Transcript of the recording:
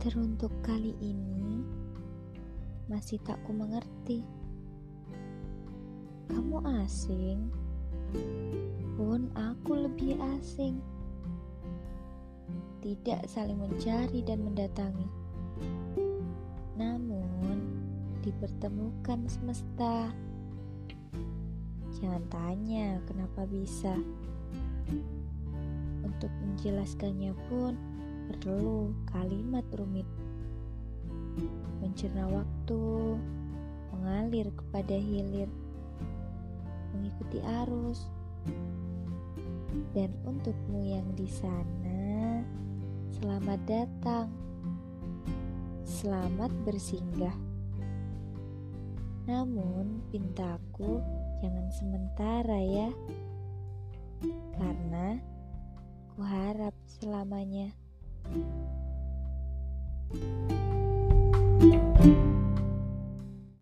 Untuk kali ini masih tak ku mengerti. Kamu asing, pun aku lebih asing. Tidak saling mencari dan mendatangi, namun dipertemukan semesta. Jangan tanya kenapa bisa. Untuk menjelaskannya pun perlu kalimat rumit. Mencerna waktu, mengalir kepada hilir, mengikuti arus. Dan untukmu yang di sana, selamat datang. Selamat bersinggah. Namun, pintaku jangan sementara ya. Karena ku harap selamanya. Thank you